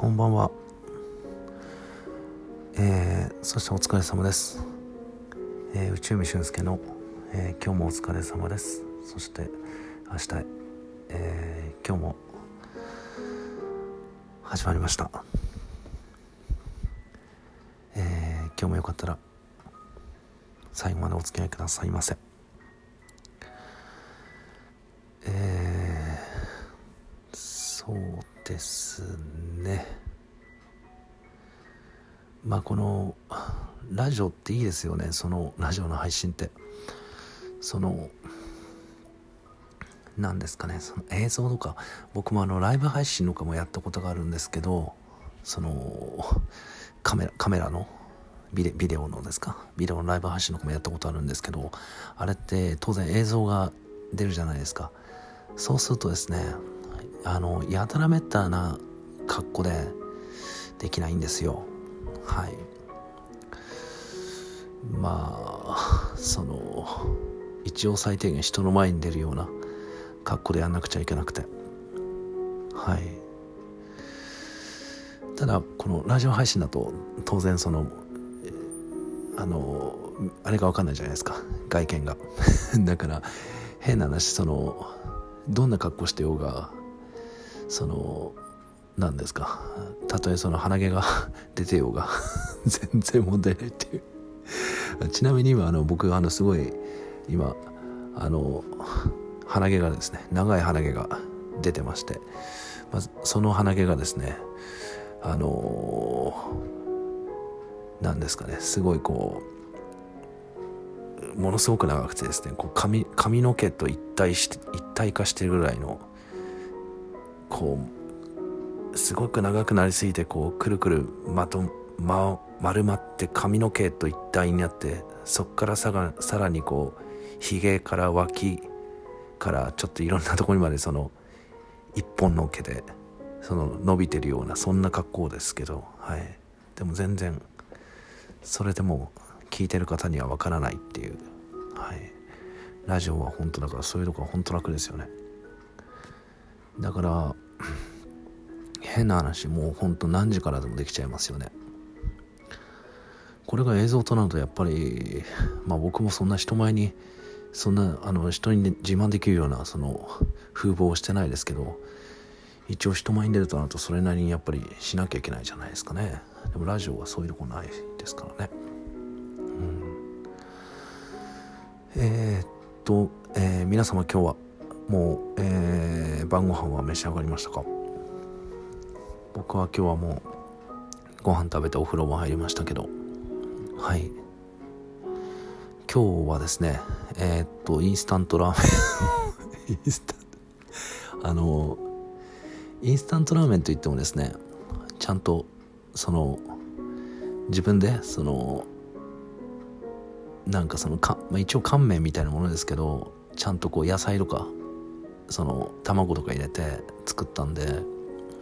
こんばんは。えー、そしてお疲れ様です。えー、内海俊介の、えー、今日もお疲れ様です。そして明日へ、えー、今日も始まりました。えー、今日もよかったら最後までお付き合いくださいませ。ですね。まあこのラジオっていいですよね。そのラジオの配信って。その何ですかね。その映像とか僕もあのライブ配信とかもやったことがあるんですけどそのカメラカメラのビデビデオのですか？ビデオのライブ配信とかもやったことあるんですけどあれって当然映像が出るじゃないですか。そうするとですねあのやたらめったな格好でできないんですよ。はい。まあその一応最低限人の前に出るような格好でやんなくちゃいけなくて。はい。ただこのラジオ配信だと当然そのあのあれが分かんないじゃないですか。外見が。だから変な話そのどんな格好してようがその何ですか。たとえその鼻毛が 出てようが 全然問題ないっていう。ちなみに今あの僕あのすごい今あの鼻毛がですね長い鼻毛が出てまして、まずその鼻毛がですねあの何ですかねすごいこうものすごく長くてですねこう髪髪の毛と一体し一体化してるぐらいのこうすごく長くなりすぎてこうくるくるまと、ま、丸まって髪の毛と一体になってそっからさがさらにこうひげから脇からちょっといろんなところにまでその一本の毛でその伸びてるようなそんな格好ですけど、はい、でも全然それでも聞いてる方にはわからないっていう、はい、ラジオは本当だからそういうとこは本当楽ですよね。だから変な話もうほんと何時からでもできちゃいますよね。これが映像となるとやっぱりまあ僕もそんな人前にそんなあの人に、自慢できるようなその風貌をしてないですけど一応人前に出るとなるとそれなりにやっぱりしなきゃいけないじゃないですかね。でもラジオはそういうとこないですからね。うん。えー、っと、えー、皆様今日はもう、えー、晩ご飯は召し上がりましたか？僕は今日はもうご飯食べてお風呂も入りましたけど。はい。今日はですねえー、っとインスタントラーメン。インスタント。あのインスタントラーメンといってもですねちゃんとその自分でそのなんかそのか、まあ、一応乾麺みたいなものですけどちゃんとこう野菜とかその卵とか入れて作ったんで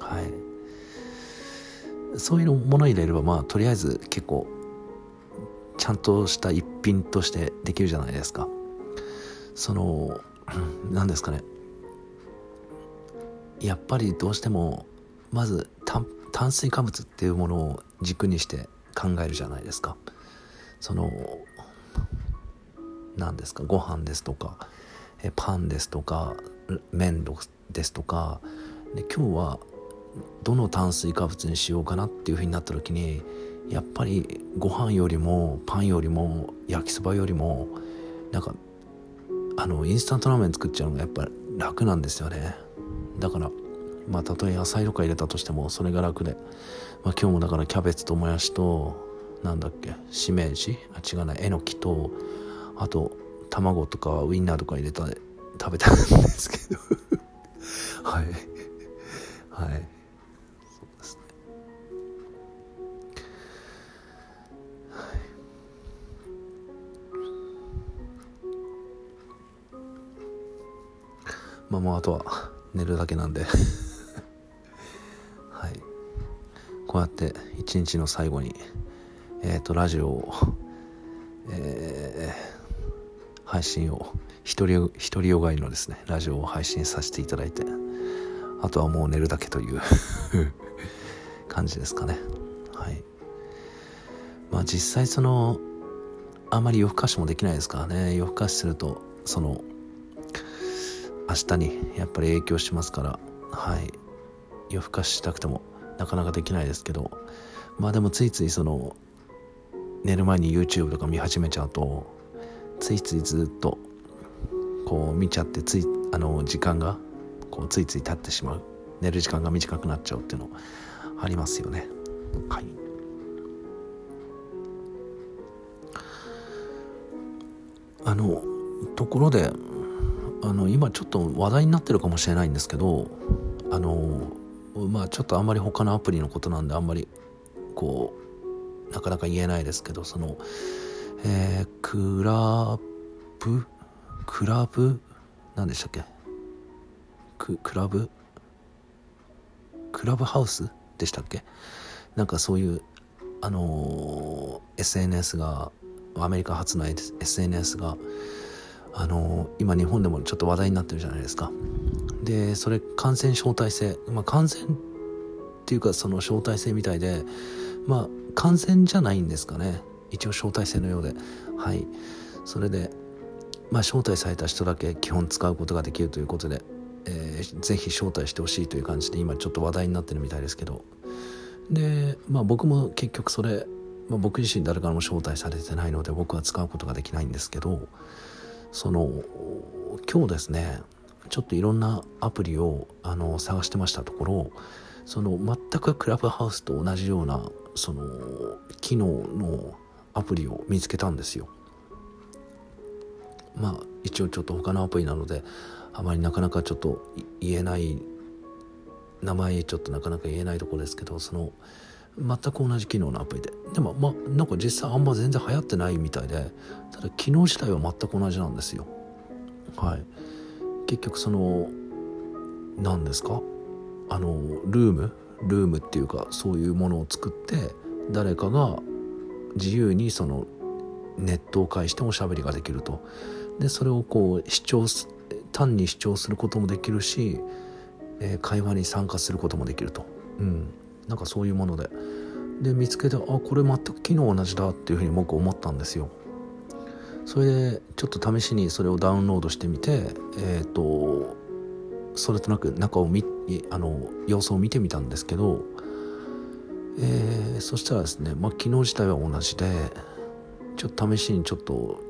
はい。そういうもの入れればまあとりあえず結構ちゃんとした一品としてできるじゃないですか。その 何ですかね。やっぱりどうしてもまず炭水化物っていうものを軸にして考えるじゃないですか。その何ですかご飯ですとかえパンですとか麺ですとかで今日はどの炭水化物にしようかなっていうふうになった時にやっぱりご飯よりもパンよりも焼きそばよりもなんかあのインスタントラーメン作っちゃうのがやっぱ楽なんですよね。だからまあたとえ野菜とか入れたとしてもそれが楽で、まあ、今日もだからキャベツともやしとなんだっけしめじ？あ違うな。えのきとあと卵とかウインナーとか入れた食べたんですけど。はい。はい。そうですね。はい。まあもうあとは寝るだけなんで。はい。こうやって一日の最後にえっ、ー、とラジオをえー、配信を。一人独りよがいのですねラジオを配信させていただいて。あとはもう寝るだけという 感じですかね。はい。まあ実際そのあまり夜更かしもできないですからね。夜更かしするとその明日にやっぱり影響しますから。はい。夜更かししたくてもなかなかできないですけど。まあでもついついその寝る前に YouTube とか見始めちゃうとついついずっとこう見ちゃってついあの時間がこうついつい経ってしまう。寝る時間が短くなっちゃうっていうのありますよね。はい。あのところであの今ちょっと話題になってるかもしれないんですけどあのまあちょっとあんまり他のアプリのことなんであんまりこうなかなか言えないですけどそのえー、クラブ？クラブ？何でしたっけ？ククラブ？クラブハウス？でしたっけ？なんかそういうあのー、SNS がアメリカ発の SNS があのー、今日本でもちょっと話題になってるじゃないですか。でそれ感染招待制。まあ感染っていうかその招待制みたいでまあ感染じゃないんですかね。一応招待制のようで。はい。それでまあ招待された人だけ基本使うことができるということで、えー、ぜひ招待してほしいという感じで今ちょっと話題になってるみたいですけど。でまあ僕も結局それ、まあ、僕自身誰からも招待されてないので僕は使うことができないんですけどその今日ですねちょっといろんなアプリをあの探してましたところその全くクラブハウスと同じようなその機能のアプリを見つけたんですよ。まあ一応ちょっと他のアプリなのであまりなかなかちょっと言えない名前ちょっとなかなか言えないところですけどその全く同じ機能のアプリで。でもまあなんか実際あんま全然流行ってないみたいでただ機能自体は全く同じなんですよ。はい。結局その何ですか？あのルーム？ルームっていうかそういうものを作って誰かが自由にそのネットを介しておしゃべりができると。でそれをこう主張単に主張することもできるし、えー、会話に参加することもできると、うん、なんかそういうもので。で見つけてあこれ全く機能同じだっていうふうに僕思ったんですよ。それでちょっと試しにそれをダウンロードしてみてえっ、ー、とそれとなく中を見あの様子を見てみたんですけどえー、そしたらですね、まあ、機能自体は同じでちょっと試しにちょっと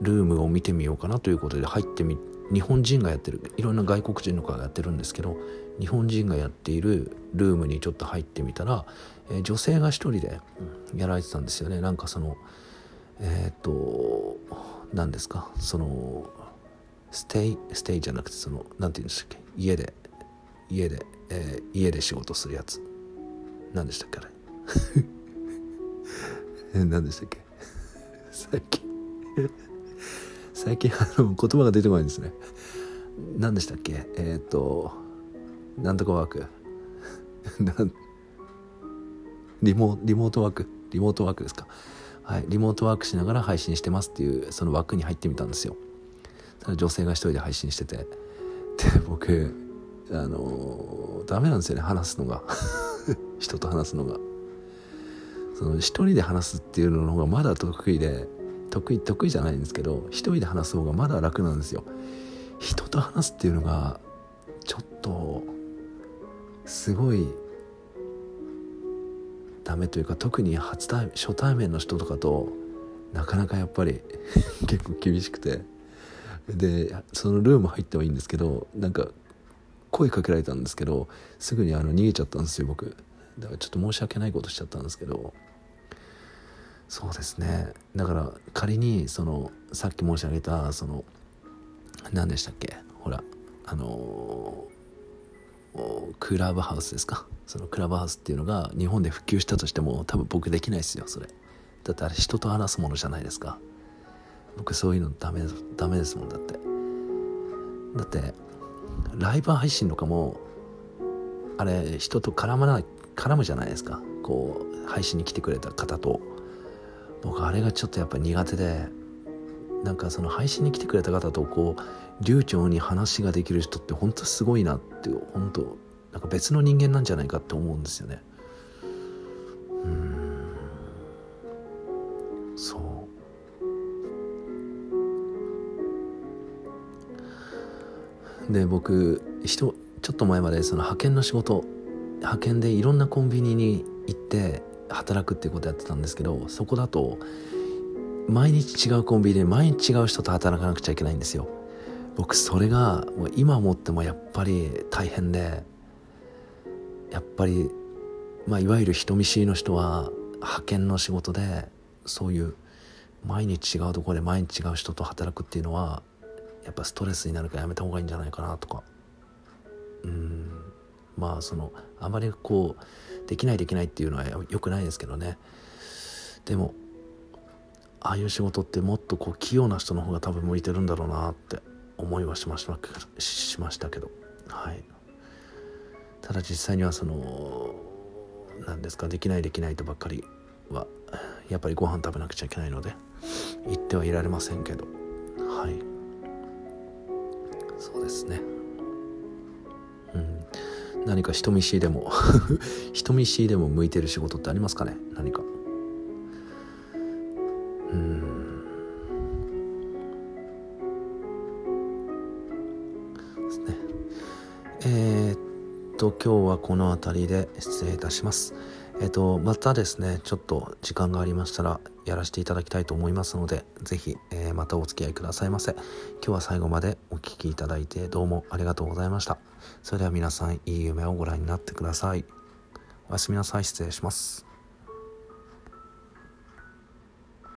ルームを見てみようかなということで入ってみ日本人がやってるいろんな外国人の方がやってるんですけど日本人がやっているルームにちょっと入ってみたら、えー、女性が一人でやられてたんですよね。なんかそのえっ、ー、と何ですかそのステイステイじゃなくてその何て言うんでしたっけ家で家で、えー、家で仕事するやつ。何でしたっけあれ？何でしたっけ？最近。最近 あの言葉が出てこないんですね。何でしたっけ？えっ、ー、となんとかワーク。リモリモートワーク？リモートワークですか？はい。リモートワークしながら配信してますっていうその枠に入ってみたんですよ。女性が一人で配信してて。で僕あのダメなんですよね話すのが。人と話すのが。その一人で話すっていうのの方がまだ得意で得意得意じゃないんですけど一人で話す方がまだ楽なんですよ。人と話すっていうのがちょっとすごいダメというか特に初対初対面の人とかとなかなかやっぱり 結構厳しくて。でそのルーム入ってはいいんですけどなんか声かけられたんですけどすぐにあの逃げちゃったんですよ僕。だからちょっと申し訳ないことしちゃったんですけどそうですね。だから仮にそのさっき申し上げたその何でしたっけ？ほらあのクラブハウスですか？そのクラブハウスっていうのが日本で普及したとしても多分僕できないですよそれ。だってあれ人と話すものじゃないですか。僕そういうのダメダメですもんだって。だってライブ配信とかもあれ人と絡まない絡むじゃないですか。こう配信に来てくれた方と。僕あれがちょっとやっぱ苦手でなんかその配信に来てくれた方とこう流暢に話ができる人って本当すごいなって本当なんか別の人間なんじゃないかって思うんですよね。うん。そう。で僕ちょっと前までその派遣の仕事派遣でいろんなコンビニに行って働くっていうことやってたんですけどそこだと毎日違うコンビニで毎日違う人と働かなくちゃいけないんですよ。僕それが今思ってもやっぱり大変でやっぱりまあいわゆる人見知りの人は派遣の仕事でそういう毎日違うところで毎日違う人と働くっていうのはやっぱストレスになるからやめた方がいいんじゃないかなとか。うん。まあそのあまりこうできないできないっていうのはよくないですけどね。でもああいう仕事ってもっとこう器用な人の方が多分向いてるんだろうなって思いはしましたしましたけどはい。ただ実際にはその何ですかできないできないとばっかりはやっぱりご飯食べなくちゃいけないので言ってはいられませんけどはい。そうですね。何か人見知りでも 人見知りでも向いてる仕事ってありますかね？何か。うん。ですね。えー、っと今日はこの辺りで失礼いたします。えっ、とまたですねちょっと時間がありましたらやらせていただきたいと思いますのでぜひ、えー、またお付き合いくださいませ。今日は最後までお聴きいただいてどうもありがとうございました。それでは皆さんいい夢をご覧になってください。おやすみなさい。失礼します。